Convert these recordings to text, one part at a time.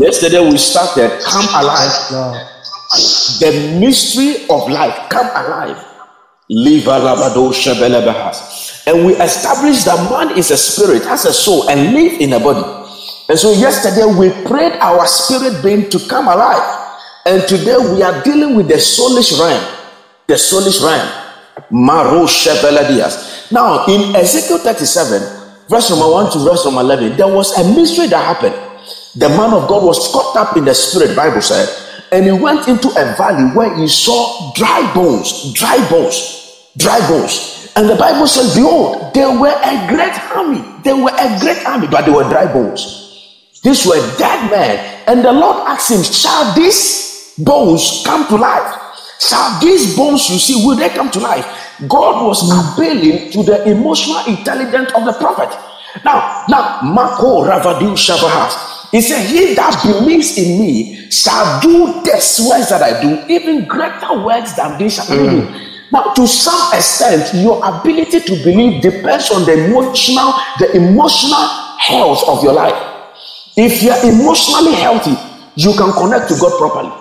Yesterday we started come alive. The mystery of life, come alive. Liva labado shebelebehas. And we established that man is a spirit, has a soul, and live in a body. And so yesterday we prayed our spirit being to come alive. And today we are dealing with the soulish realm. The soulish realm. Maro shebeledias. Now in Ezekiel 37, verse number 1 to verse number 11, there was a mystery that happened. The man of God was caught up in the spirit, Bible said, and he went into a valley where he saw dry bones, dry bones, dry bones. And the Bible says, Behold, they were a great army. They were a great army, but they were dry bones. These were dead men. And the Lord asked him, Shall these bones come to life? Shall these bones you see, will they come to life? God was appealing to the emotional intelligence of the prophet. Now, now, Marco Ravadu Shabahas. He said, He that believes in me shall do the works that I do, even greater works than this shall he do. Mm. Now, to some extent, your ability to believe depends on the emotional, the emotional health of your life. If you are emotionally healthy, you can connect to God properly.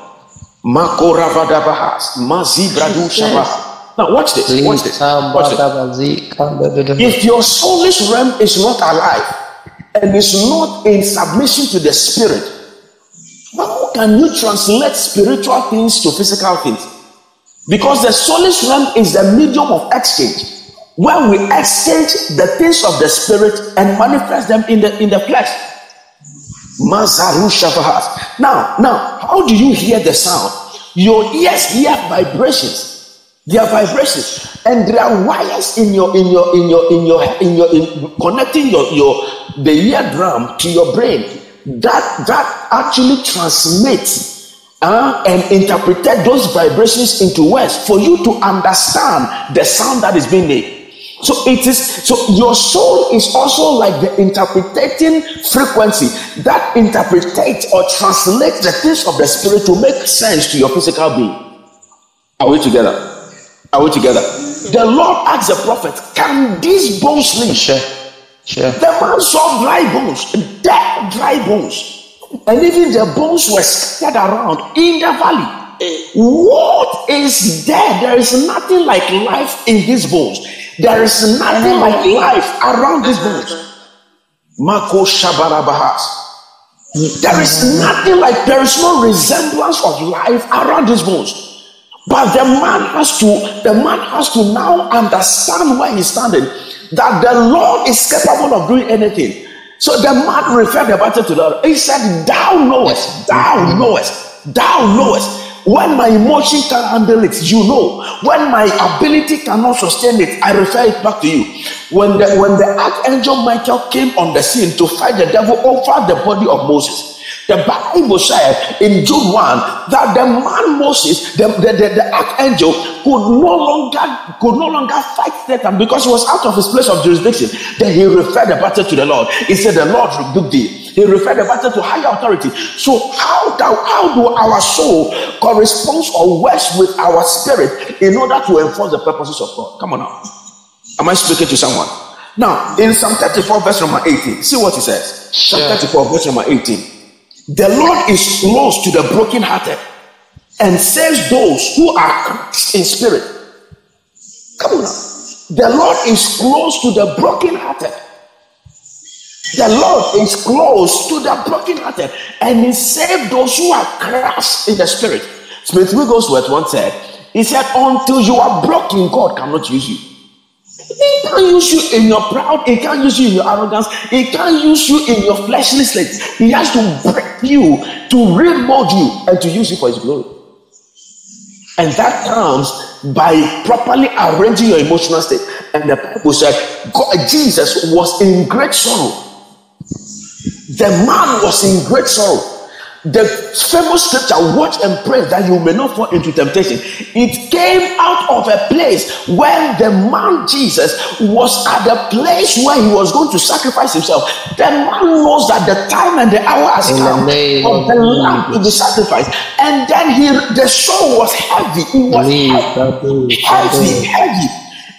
Mako Ravadabahas, Mazi Bradu Shabah. Now, watch this. Watch this. Watch this. If your soulish realm is not alive and is not in submission to the spirit, how can you translate spiritual things to physical things? Because the soulish realm is the medium of exchange. where we exchange the things of the spirit and manifest them in the in the flesh. Now, now, how do you hear the sound? Your ears hear vibrations. There are vibrations, and there are wires in your in your in your in your in your in connecting your your the eardrum to your brain that that actually transmits uh, and interpret those vibrations into words for you to understand the sound that is being made. So it is so your soul is also like the interpreting frequency that interpretates or translates the things of the spirit to make sense to your physical being. Are we together? Are we together? The Lord asked the prophet, Can these bones live? Sure. Sure. The man saw dry bones, dead dry bones, and even the bones were scattered around in the valley. What is there? There is nothing like life in these bones. There is nothing like life around these bones. Mako Shabarabahas. There is nothing like, there is no resemblance of life around these bones. But the man has to, the man has to now understand where he's standing, that the Lord is capable of doing anything. So the man referred the matter to the Lord. He said, Thou knowest, thou knowest, thou knowest. When my emotion can handle it, you know. When my ability cannot sustain it, I refer it back to you. When the when the archangel Michael came on the scene to fight the devil over the body of Moses, the Bible said in Jude 1 that the man Moses, the, the, the, the, archangel, could no longer could no longer fight Satan because he was out of his place of jurisdiction. Then he referred the battle to the Lord. He said, The Lord rebuked thee. He referred the battle to higher authority. So how do, how do our soul corresponds or works with our spirit in order to enforce the purposes of God? Come on now. Am I speaking to someone? Now, in Psalm 34, verse number 18, see what he says. Psalm 34, verse number 18. The Lord is close to the brokenhearted and saves those who are crushed in spirit. Come on. The Lord is close to the brokenhearted. The Lord is close to the brokenhearted and He saved those who are crushed in the spirit. Smith Wigglesworth once said, He said, Until you are broken, God cannot use you. He can't use you in your proud. He can't use you in your arrogance. He can't use you in your fleshly state. He has to break you to remold you and to use you for His glory. And that comes by properly arranging your emotional state. And the Bible said God, Jesus was in great sorrow. The man was in great sorrow. The famous scripture, watch and pray that you may not fall into temptation. It came out of a place where the man Jesus was at the place where he was going to sacrifice himself. The man knows that the time and the hour has In come name of the lamb to be sacrificed. And then he the soul was heavy. It was heavy heavy, heavy.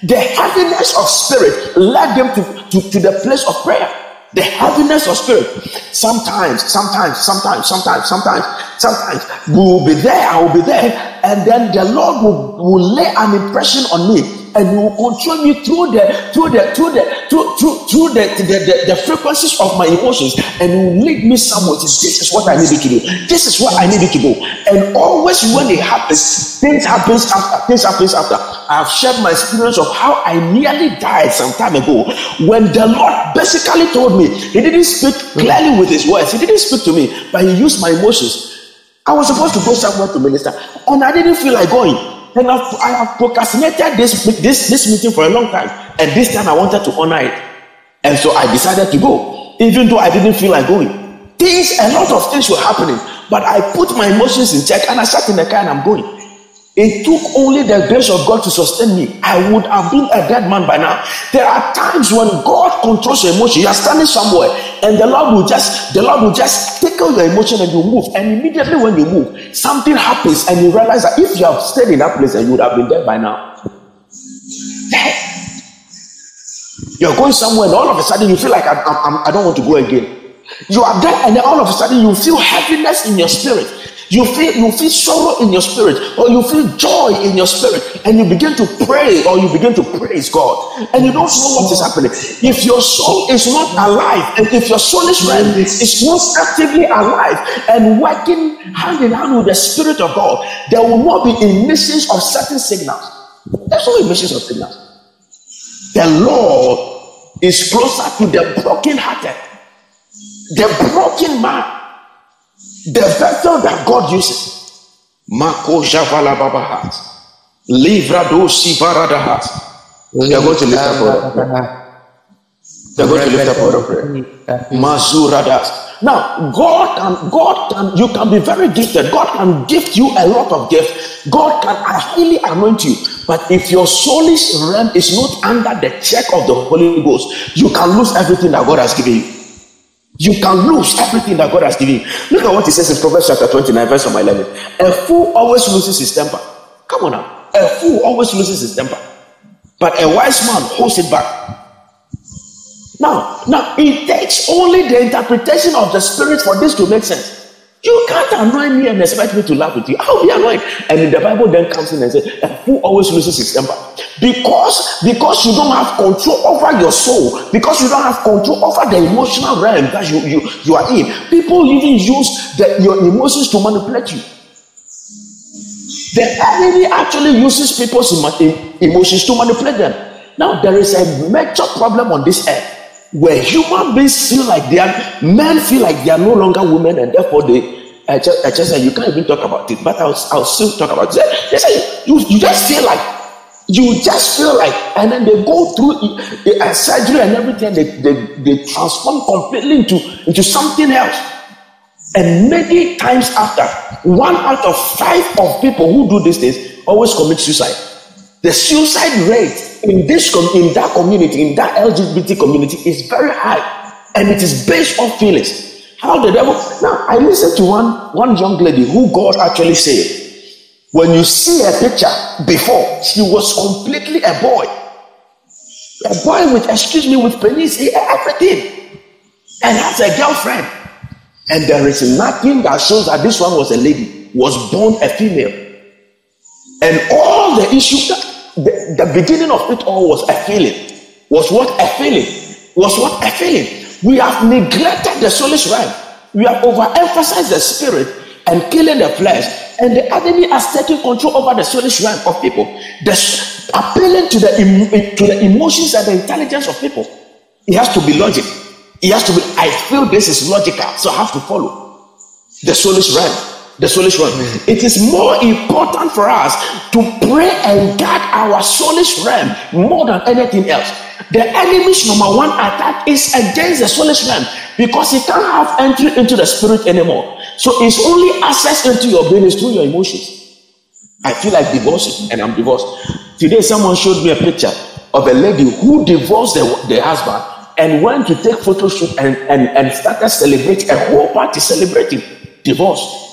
The heaviness of spirit led them to, to, to the place of prayer. The heaviness of spirit. Sometimes, sometimes, sometimes, sometimes, sometimes, sometimes we will be there, I will be there, and then the Lord will, will lay an impression on me and will control me through the through the through the through through, through the, the, the, the frequencies of my emotions. And will lead me somewhere. This is what I needed to do. This is what I needed to go and always when it happens things happens after things happens after. I have shared my experience of how I nearly died some time ago. When the Lord basically told me he didn't speak clearly with his words. He didn't speak to me but he used my emotions. I was supposed to go somewhere to minister and I didn't feel like going and I've, I have procrastinated this, this, this meeting for a long time. And this time I wanted to honor it. And so I decided to go, even though I didn't feel like going. Things, a lot of things were happening. But I put my emotions in check and I sat in the car and I'm going. It took only the grace of God to sustain me. I would have been a dead man by now. There are times when God controls your emotion. You are standing somewhere, and the Lord will just the Lord will just tickle your emotion and you move. And immediately when you move, something happens, and you realize that if you have stayed in that place, and you would have been dead by now. You're going somewhere, and all of a sudden you feel like I, I, I don't want to go again. You are there, and then all of a sudden you feel heaviness in your spirit you feel you feel sorrow in your spirit or you feel joy in your spirit and you begin to pray or you begin to praise god. And you don't know what is happening. If your soul is not alive and if your realm is not actively alive and working hand in hand with the spirit of god there will not be emissions of certain signals. There's no emissions of signals. The lord is closer to the broken hearted the broken man the vessel that God uses. Mako Javala Babahat. Livra dosi varadahat. We are going to lift up our prayer. We are going to lift up our prayer. Mazuradas. Now, God can, God can, you can be very gifted. God can gift you a lot of gifts. God can highly anoint you. But if your soulish realm is not under the check of the Holy Ghost, you can lose everything that God has given you. You can lose everything that God has given you. Look at what he says in Proverbs chapter 29, verse number 11. A fool always loses his temper. Come on now. A fool always loses his temper. But a wise man holds it back. Now, now it takes only the interpretation of the spirit for this to make sense. You can't annoy me and expect me to laugh with you. I'll be annoyed. And the Bible then comes in and says, a fool always loses his temper. Because, because you don't have control over your soul, because you don't have control over the emotional realm that you, you, you are in. People even use the, your emotions to manipulate you. The enemy actually uses people's emotions to manipulate them. Now, there is a major problem on this earth where human beings feel like they are men feel like they are no longer women and therefore they I just, I just said you can't even talk about it, but I'll, I'll still talk about it. They say you, you just feel like you just feel like, and then they go through a, surgery and everything, they, they, they transform completely into, into something else. And many times after, one out of five of people who do these things always commit suicide. The suicide rate in this in that community, in that LGBT community, is very high, and it is based on feelings. How the devil now I listened to one one young lady who God actually saved. When you see a picture before, she was completely a boy. A boy with, excuse me, with penis, eh, everything. And has a girlfriend. And there is nothing that shows that this one was a lady, was born a female. And all the issues the, the beginning of it all was a feeling. Was what a feeling. Was what a feeling. We have neglected the soulish realm. We have overemphasized the spirit and killing the flesh. And the enemy has taken control over the soulish realm of people. The, appealing to the, eh, to the emotions and the intelligence of people. It has to be logic. It has to be, I feel this is logical, so I have to follow the soulish realm the soulish one. It is more important for us to pray and guard our soulish realm more than anything else. The enemy's number one attack is against the soulish realm because he can't have entry into the spirit anymore. So it's only access into your brain is through your emotions. I feel like divorcing and I'm divorced. Today, someone showed me a picture of a lady who divorced the, the husband and went to take photo shoot and, and, and started celebrating a whole party celebrating divorce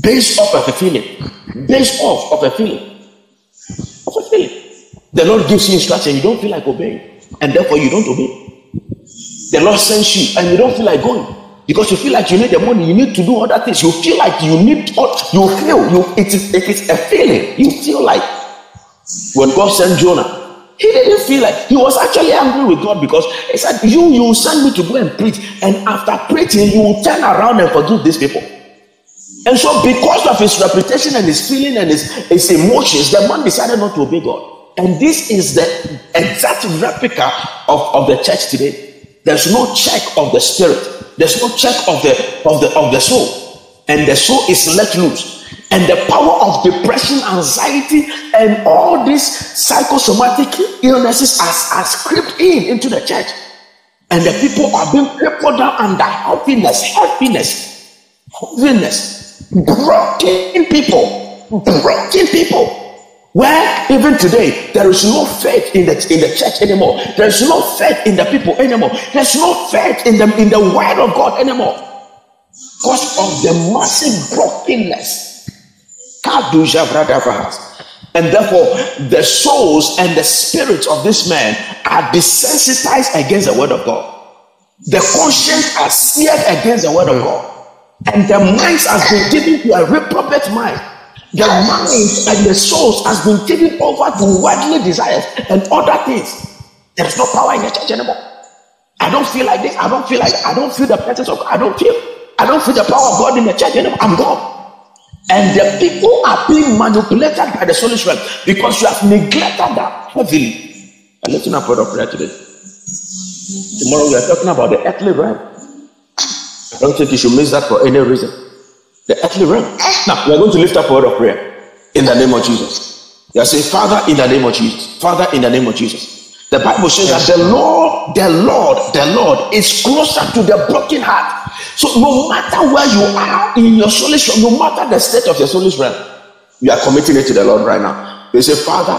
based off of a feeling, based off of a feeling, of a feeling. The Lord gives you instruction, you don't feel like obeying, and therefore you don't obey. The Lord sends you and you don't feel like going because you feel like you need the money, you need to do other things. You feel like you need, you feel, you it is, it is a feeling. You feel like when God sent Jonah, he didn't feel like he was actually angry with God because he said, You you send me to go and preach, and after preaching, you will turn around and forgive these people. And so, because of his reputation and his feeling and his, his emotions, the man decided not to obey God. And this is the exact replica of, of the church today. There's no check of the spirit, there's no check of the of the of the soul, and the soul is let loose and the power of depression, anxiety, and all these psychosomatic illnesses are, are crept in into the church. And the people are being crippled down under happiness, heaviness, heaviness, broken people, broken people. Where even today there is no faith in the in the church anymore. There is no faith in the people anymore. There's no faith in the in the word of God anymore. Because of the massive brokenness and therefore, the souls and the spirits of this man are desensitized against the word of God. The conscience are seared against the word of God. And the minds has been given to a reprobate mind. The minds and the souls has been given over to worldly desires and other things. There is no power in the church anymore. I don't feel like this. I don't feel like I don't feel the presence of God. I don't feel I don't feel the power of God in the church anymore. I'm gone. And the people are being manipulated by the realm because you have neglected that heavily. I'm lifting up word of prayer today. Tomorrow we are talking about the earthly realm. I don't think you should miss that for any reason. The earthly realm. Now we are going to lift up a word of prayer in the name of Jesus. You are saying, Father, in the name of Jesus. Father, in the name of Jesus. The Bible says that the Lord, the Lord, the Lord is closer to the broken heart so no matter where you are in your realm, no matter the state of your soulish realm, you are committing it to the Lord right now. You say, Father,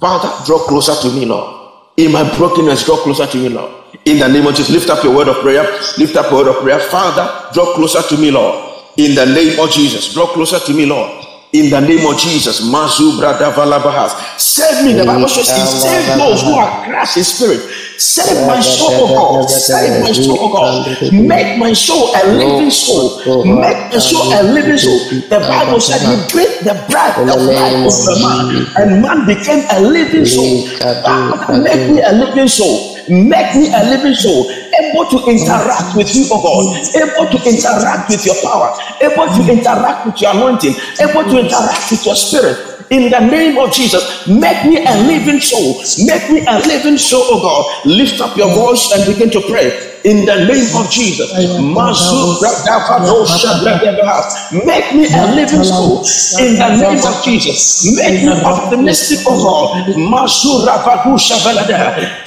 Father, draw closer to me, Lord. In my brokenness, draw closer to me, Lord. In the name of Jesus, lift up your word of prayer. Lift up your word of prayer. Father, draw closer to me, Lord. In the name of Jesus, draw closer to me, Lord in the name of Jesus. Mazu brada valabahas. Save me. The Bible says he saved those who are crushed in spirit. Save my soul, oh God. Save my soul, oh God. Make my soul a living soul. Make my soul a living soul. The Bible said he breathed the breath of life of the man, and man became a living soul. God, make me a living soul. Make me a living soul able to interact with you, oh God, able to interact with your power, able to interact with your anointing, able to interact with your spirit. In the name of Jesus, make me a living soul. Make me a living soul, oh God. Lift up your voice and begin to pray in the name of Jesus. Make me a living soul in the name of Jesus. Make me optimistic, oh God.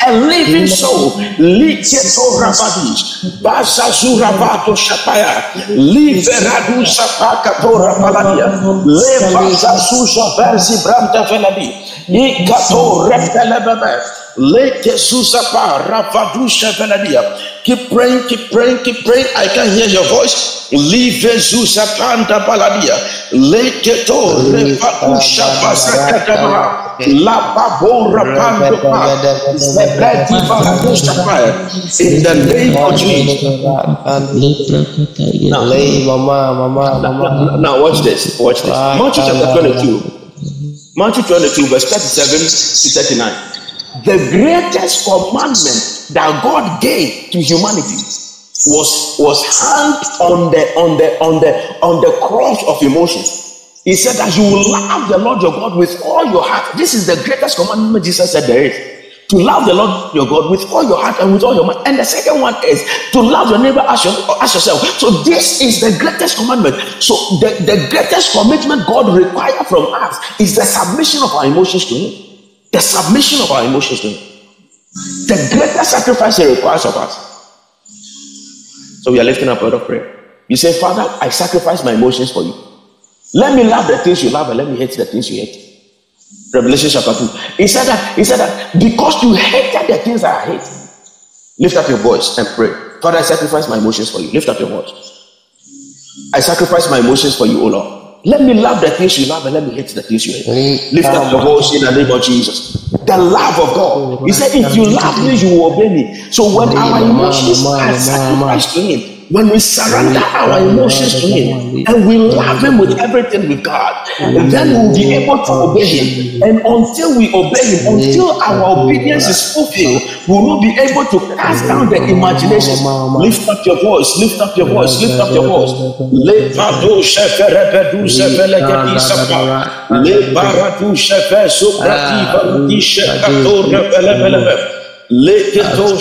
A living soul. Liketo rabadish. Bazazura bato shapaya. Liberadu sapaka tora paladia. Levazazuza verzi branta veladi. Ikato repelebebe. Leke Susapa Ravadusha Veladia. Keep praying, keep praying, keep praying. I can hear your voice. Live Susapanda Baladia. Leke to Revadusha Basakatama. La Babora Pandopa. In the name of Jesus. Now, Mama, Mama. now watch this. Watch this. Matthew chapter 22. Matthew 22, verse 37 to 39 the greatest commandment that God gave to humanity was was hanged on the on the on the on the cross of emotions. He said that you will love the Lord your God with all your heart. This is the greatest commandment Jesus said there is. To love the Lord your God with all your heart and with all your mind. And the second one is to love your neighbor as, your, as yourself. So this is the greatest commandment. So the, the greatest commitment God requires from us is the submission of our emotions to Him the submission of our emotions to Him. The greater sacrifice He requires of us. So we are lifting up a word of prayer. You say, Father, I sacrifice my emotions for you. Let me love the things you love and let me hate the things you hate. Revelation chapter 2. He said that, he said that because you hated the things that I hate, lift up your voice and pray. Father, I sacrifice my emotions for you. Lift up your voice. I sacrifice my emotions for you, O Lord. Let me love the things you love and let me hate the things you hate. Lift up your voice in the name of Jesus. The love of God. He said, If you love me, you will obey me. So when our emotions are sacrificed to Him, when we surrender our emotions to Him and we love Him with everything with God, then we'll be able to obey Him. And until we obey Him, until our obedience is fulfilled, we will not be able to cast down the imaginations. Lift up your voice, lift up your voice, lift up your voice. Leketo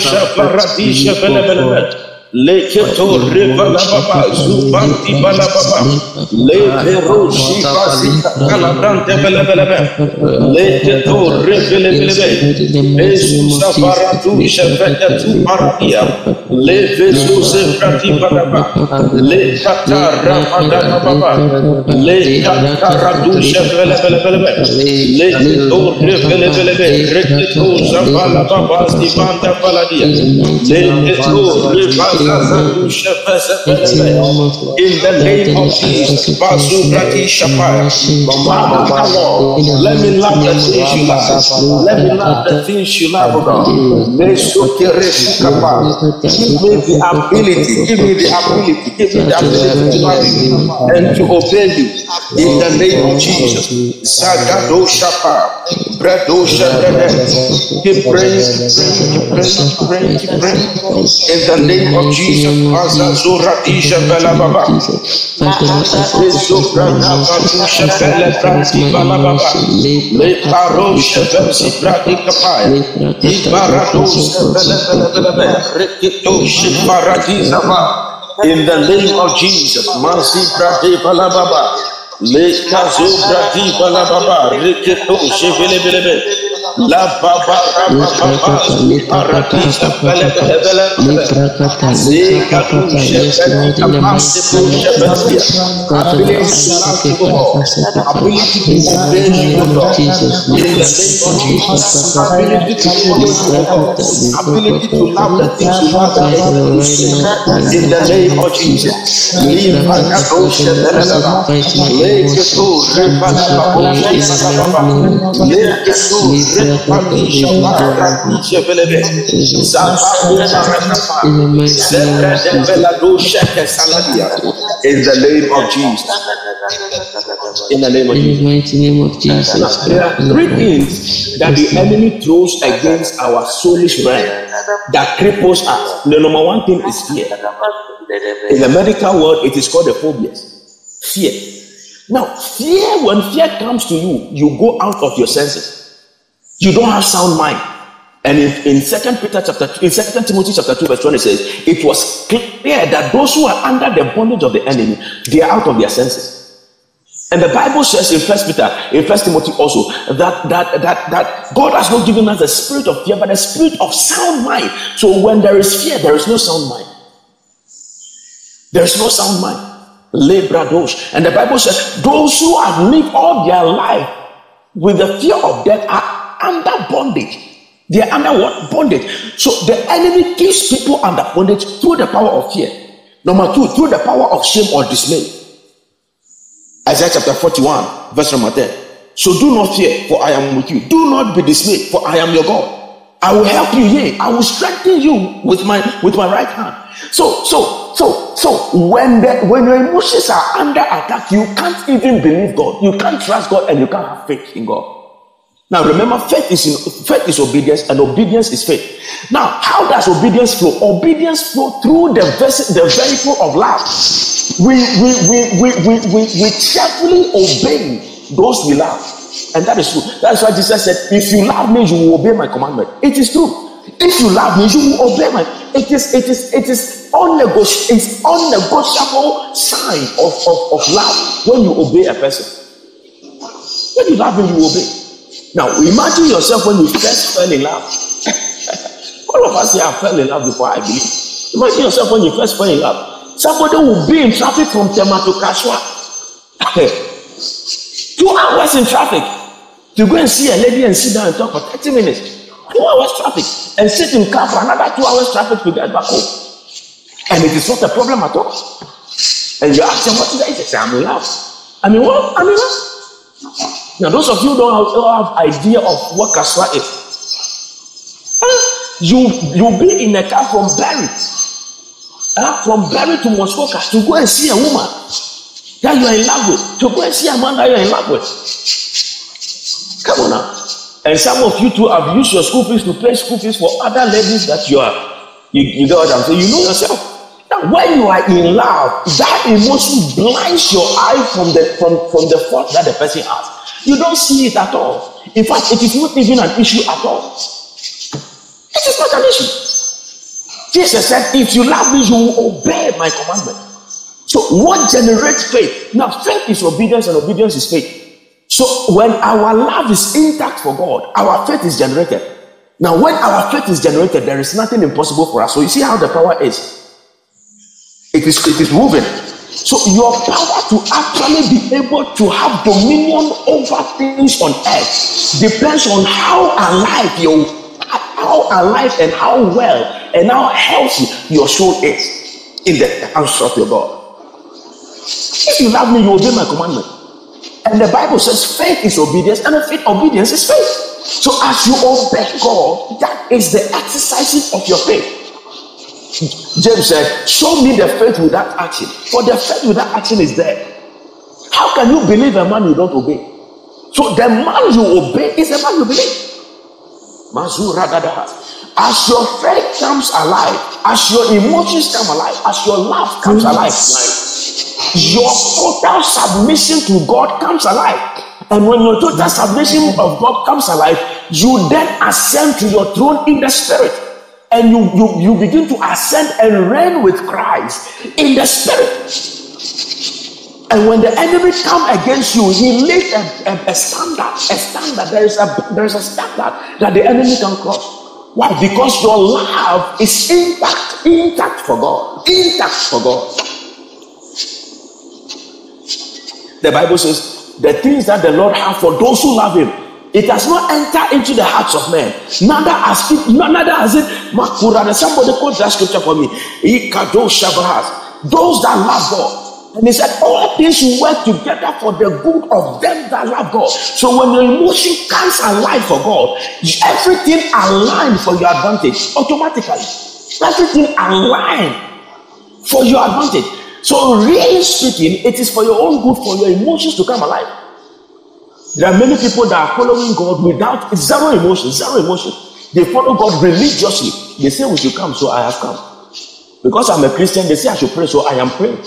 rebalababa zubanti balababa leperoshi basita kalabrante belebelebe leketo rebelebelebe ezusa baratu shefete tu paradia levezu zebrati balaba lekata ramadana baba lekata radu shefelebelebelebe leketo rebelebelebe reketo zabalababa zibanda baladia leketo rebala in the name of Jesus, Bazubrati Shapaya, let me love the things you love. Let me love the things you love, God. Give me the ability, give me the ability, give me the ability to love and to obey you in the name of Jesus. Sagado Shapa, In the name of Jesus. Maza Zura Isha Baba. Le In the name of Jesus, Mazi Brati Bala Baba. Le kazo bravi balababa, reketo, chevelebelebe, La baba paradisa shepetia Ability to love you God Ability to obey you God In the name of Jesus Ability to follow you God Ability to love the things you love In the name of Jesus. Leave Pakato shepele bele Leke tu repala babo shepele baba Leke tu in the name of Jesus. In the name of Jesus. The name of Jesus. There are three things that the enemy throws against our soulish realm that cripples us. The number one thing is fear. In the medical world, it is called the phobias. Fear. Now, fear, when fear comes to you, you go out of your senses you don't have sound mind. And in, in Second Peter chapter in Second Timothy chapter 2, verse 20 says, it was clear that those who are under the bondage of the enemy, they are out of their senses. And the Bible says in First Peter, in First Timothy also, that that that that God has not given us the spirit of fear, but the spirit of sound mind. So when there is fear, there is no sound mind. There is no sound mind. Lebrados. And the Bible says, those who have lived all their life with the fear of death are under bondage. They are under what? Bondage. So the enemy keeps people under bondage through the power of fear. Number two, through the power of shame or dismay. Isaiah chapter 41, verse number 10. So do not fear, for I am with you. Do not be dismayed, for I am your God. I will help you, yea, I will strengthen you with my with my right hand. So, so, so, so when the when your emotions are under attack, you can't even believe God, you can't trust God, and you can't have faith in God. Now remember, faith is in, faith is obedience, and obedience is faith. Now, how does obedience flow? Obedience flow through the vessel, the vehicle of love. We we we we we we, we cheerfully obey those we love, and that is true. That's why Jesus said, "If you love me, you will obey my commandment." It is true. If you love me, you will obey my. It is it is it is unnegotiable. It's unnegotiable sign of, of, of love when you obey a person. When you love him, you obey. Now imagine yourself when you first fell in love. All of us here have fell in love before, I believe. Imagine yourself when you first fell in love. Somebody will be in traffic from Tema to Kaswa. Two hours in traffic to go and see a lady and sit down and talk for 30 minutes. Two hours traffic and sit in car for another two hours traffic to get back home. And it is not a problem at all. And you ask them, what is that? He says, I'm in love. I mean, what? I mean, what? Now, those of you don't have, have idea of what Kaswa is. You you be in a car from Barry, uh, from Barry to Muskoka to go and see a woman that you are in love with, to go and see a man that you are in love with. Come on now. And some of you too have used your school fees to pay school fees for other ladies that you are. You, you get what I'm saying? You know yourself. When you are in love, that emotion blinds your eye from the from, from the fault that the person has. You don't see it at all. In fact, it is not even an issue at all. It is not an issue. Jesus said, If you love me, you will obey my commandment. So, what generates faith? Now, faith is obedience, and obedience is faith. So, when our love is intact for God, our faith is generated. Now, when our faith is generated, there is nothing impossible for us. So, you see how the power is. It is it is moving. So your power to actually be able to have dominion over things on earth depends on how alive you how alive and how well and how healthy your soul is in the hands of your God. If you love me, you obey my commandment. And the Bible says faith is obedience, and faith obedience is faith. So as you obey God, that is the exercising of your faith. James said, Show me the faith without action. For the faith without action is there. How can you believe a man you don't obey? So the man you obey is the man you believe. As your faith comes alive, as your emotions come alive, as your love comes alive, your total submission to God comes alive. And when your total submission of God comes alive, you then ascend to your throne in the spirit and you, you, you begin to ascend and reign with Christ in the spirit. And when the enemy come against you, he lays a, a, a, standard, a standard. There is a there is a standard that the enemy can cross. Why? Because your love is intact, intact for God, intact for God. The Bible says the things that the Lord have for those who love Him, it has not entered into the hearts of men. Neither has it, neither has it. Somebody quote that scripture for me. Those that love God. And he said, All things work together for the good of them that love God. So when your emotion comes alive for God, everything aligned for your advantage automatically. Everything aligned for your advantage. So, really speaking, it is for your own good, for your emotions to come alive. There are many people that are following God without zero emotion, zero emotion. They follow God religiously. They say we should come, so I have come. Because I'm a Christian, they say I should pray, so I am praying.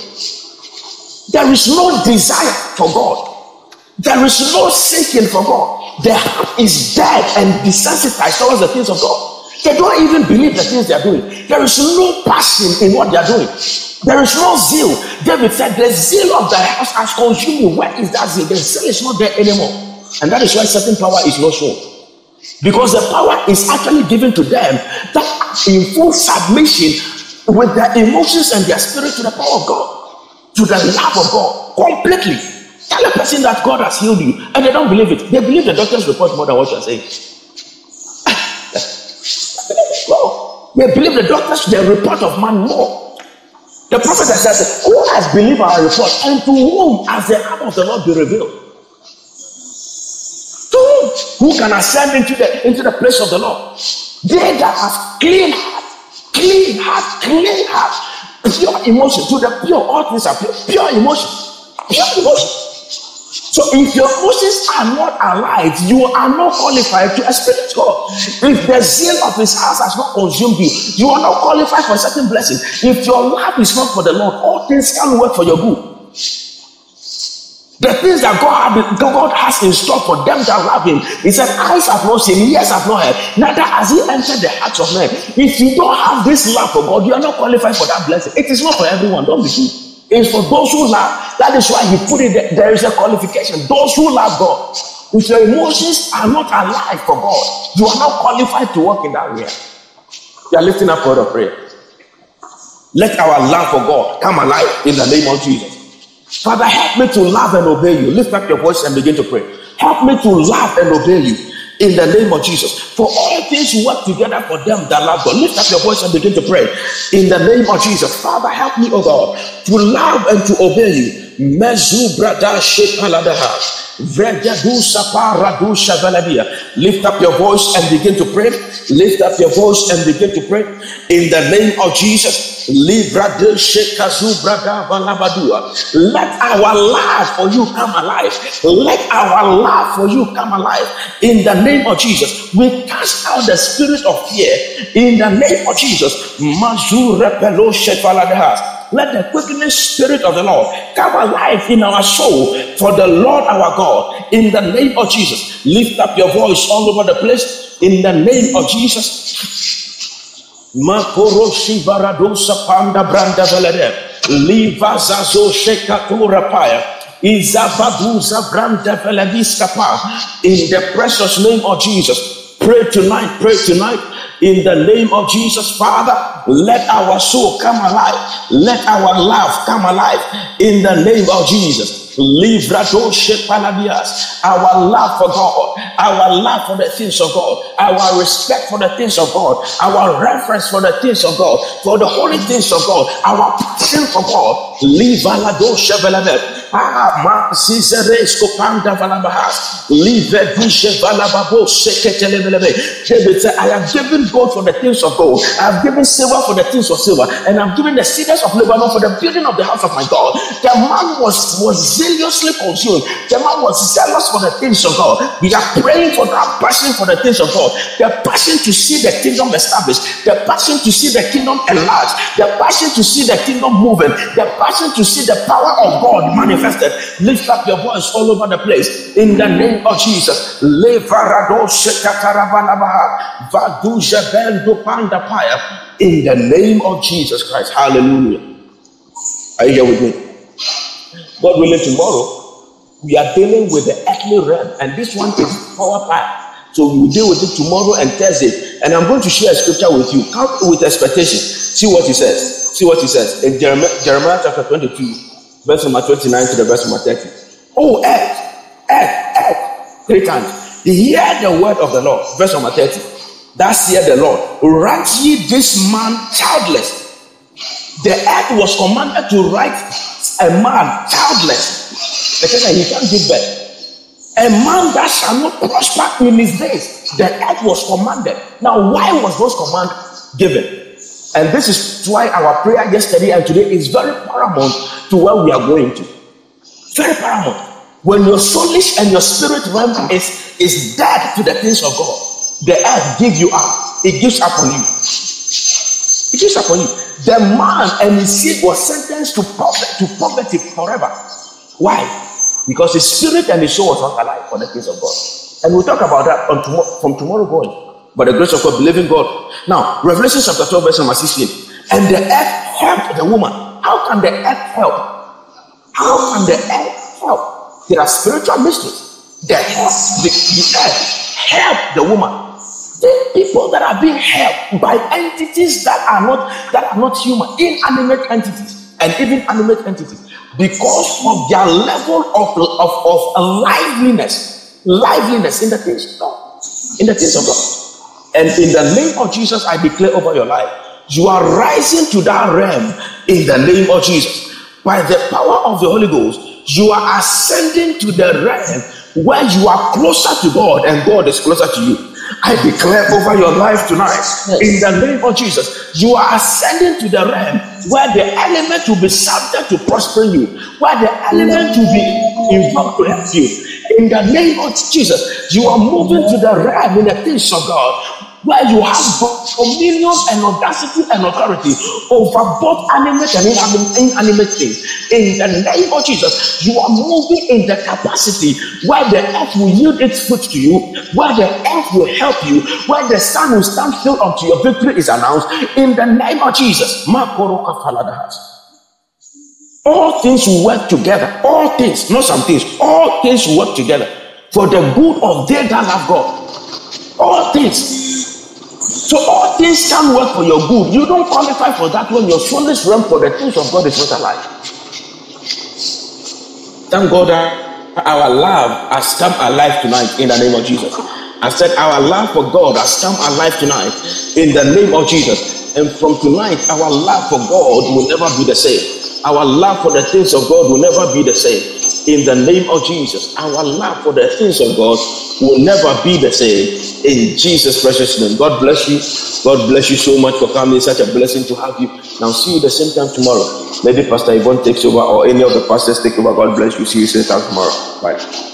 There is no desire for God. There is no seeking for God. Their heart is dead and desensitized towards the things of God. They don't even believe the things they are doing. There is no passion in what they are doing. There is no zeal. David said, The zeal of the house has consumed me. Where is that zeal? The zeal is not there anymore. And that is why certain power is not shown. Because the power is actually given to them that in full submission with their emotions and their spirit to the power of God, to the love of God, completely. Tell a person that God has healed you, and they don't believe it. They believe the doctor's report more than what you're saying. They believe the doctor's the report of man more. The prophet said, Who has believed our report, and to whom has the arm of the Lord be revealed? To whom? Who can ascend into the into the place of the Lord? They that have clean heart, clean heart, clean heart, pure emotion. To the pure, all things are pure, pure emotion, pure emotion. So if your emotions are not alive, you are not qualified to experience God. If the zeal of his house has not consumed you, you are not qualified for certain blessing. If your life is not for the Lord, all things can work for your good. The things that God, God has in store for them that love Him, He said, "Eyes have not seen, ears have not heard, neither has He entered the hearts of men." If you don't have this love for God, you are not qualified for that blessing. It is not for everyone. Don't be fooled. It's for those who love. That is why he put it there. There is a qualification. Those who love God. If your emotions are not alive for God, you are not qualified to walk in that way. You are lifting up word of prayer. Let our love for God come alive in the name of Jesus. Father, help me to love and obey you. Lift up your voice and begin to pray. Help me to love and obey you in the name of Jesus. For all things work together for them that love God. Lift up your voice and begin to pray in the name of Jesus. Father, help me, oh God, to love and to obey you Mezu brada shepaladaha. Lift up your voice and begin to pray. Lift up your voice and begin to pray. In the name of Jesus. Let our love for you come alive. Let our love for you come alive. In the name of Jesus. We cast out the spirit of fear. In the name of Jesus. Mazu repelo shepaladaha. Let the quickening spirit of the Lord come alive in our soul for the Lord our God. In the name of Jesus, lift up your voice all over the place. In the name of Jesus. Makoroshi baradosa panda branda velede. Liva zazo shekatura paya. In the precious name of Jesus. Pray tonight, pray tonight in the name of Jesus, Father, let our soul come alive. Let our love come alive. In the name of Jesus. Our love for God, our love for the things of God, our respect for the things of God, our reverence for the things of God, for the holy things of God, our passion for God. Ah. David said, I have given gold for the things of gold. I have given silver for the things of silver. And I'm giving the cedars of Lebanon for the building of the house of my God. The man was, was zealously consumed. The man was zealous for the things of God. We are praying for that passion for the things of God. The passion to see the kingdom established. The passion to see the kingdom enlarged. The passion to see the kingdom moving. The passion to see the power of God manifested. Lift up your voice all over the place in the name of Jesus. In the name of Jesus Christ. Hallelujah. Are you here with me? God willing, tomorrow we are dealing with the earthly realm, and this one is power pack. So we will deal with it tomorrow and Thursday. And I'm going to share a scripture with you. Come with expectation. See what he says. See what he says in Jeremiah, Jeremiah chapter 22 verse number 29 to the verse number 30. Oh, earth, earth, earth, three times. Hear the word of the Lord, verse number 30. Thus hear the Lord, write ye this man childless. The earth was commanded to write a man childless. Said he can't give birth. A man that shall not prosper in his days. The earth was commanded. Now, why was those command given? And this is why our prayer yesterday and today is very paramount to where we are going to. Very paramount. When your soulish and your spirit realm is, is dead to the things of God, the earth gives you up. It gives up on you. It gives up on you. The man and his seed was sentenced to poverty, to poverty forever. Why? Because his spirit and his soul was not alive for the things of God. And we'll talk about that tomorrow, from tomorrow going by the grace of God, believing God. Now, Revelation chapter 12, verse number 16. And the earth helped the woman. How can the earth help? How can the earth help? There are spiritual mysteries. The the, the earth help the woman. People that are being helped by entities that are not that are not human, inanimate entities, and even animate entities, because of their level of, of, of liveliness, liveliness in the things of God, in the things of God. And in the name of Jesus, I declare over your life, you are rising to that realm in the name of Jesus. By the power of the Holy Ghost, you are ascending to the realm where you are closer to God and God is closer to you. I declare over your life tonight, in the name of Jesus, you are ascending to the realm where the element will be subject to prosper you, where the element will be involved to help you. In the name of Jesus, you are moving to the realm in the things of God where you have dominion and audacity and authority over both animate and inanimate things. In the name of Jesus, you are moving in the capacity where the earth will yield its fruit to you, where the earth will help you, where the sun will stand still until your victory is announced. In the name of Jesus, all things will work together. All things, not some things, all things will work together for the good of they that love God. All things so all things can work for your good. You don't qualify for that when your is realm for the things of God is not alive. Thank God that our love has come alive tonight in the name of Jesus. I said our love for God has come alive tonight in the name of Jesus. And from tonight, our love for God will never be the same. Our love for the things of God will never be the same. In the name of Jesus, our love for the things of God will never be the same. In Jesus' precious name. God bless you. God bless you so much for coming. It's such a blessing to have you. Now, see you the same time tomorrow. Maybe Pastor Yvonne takes over or any of the pastors take over. God bless you. See you same time tomorrow. Bye.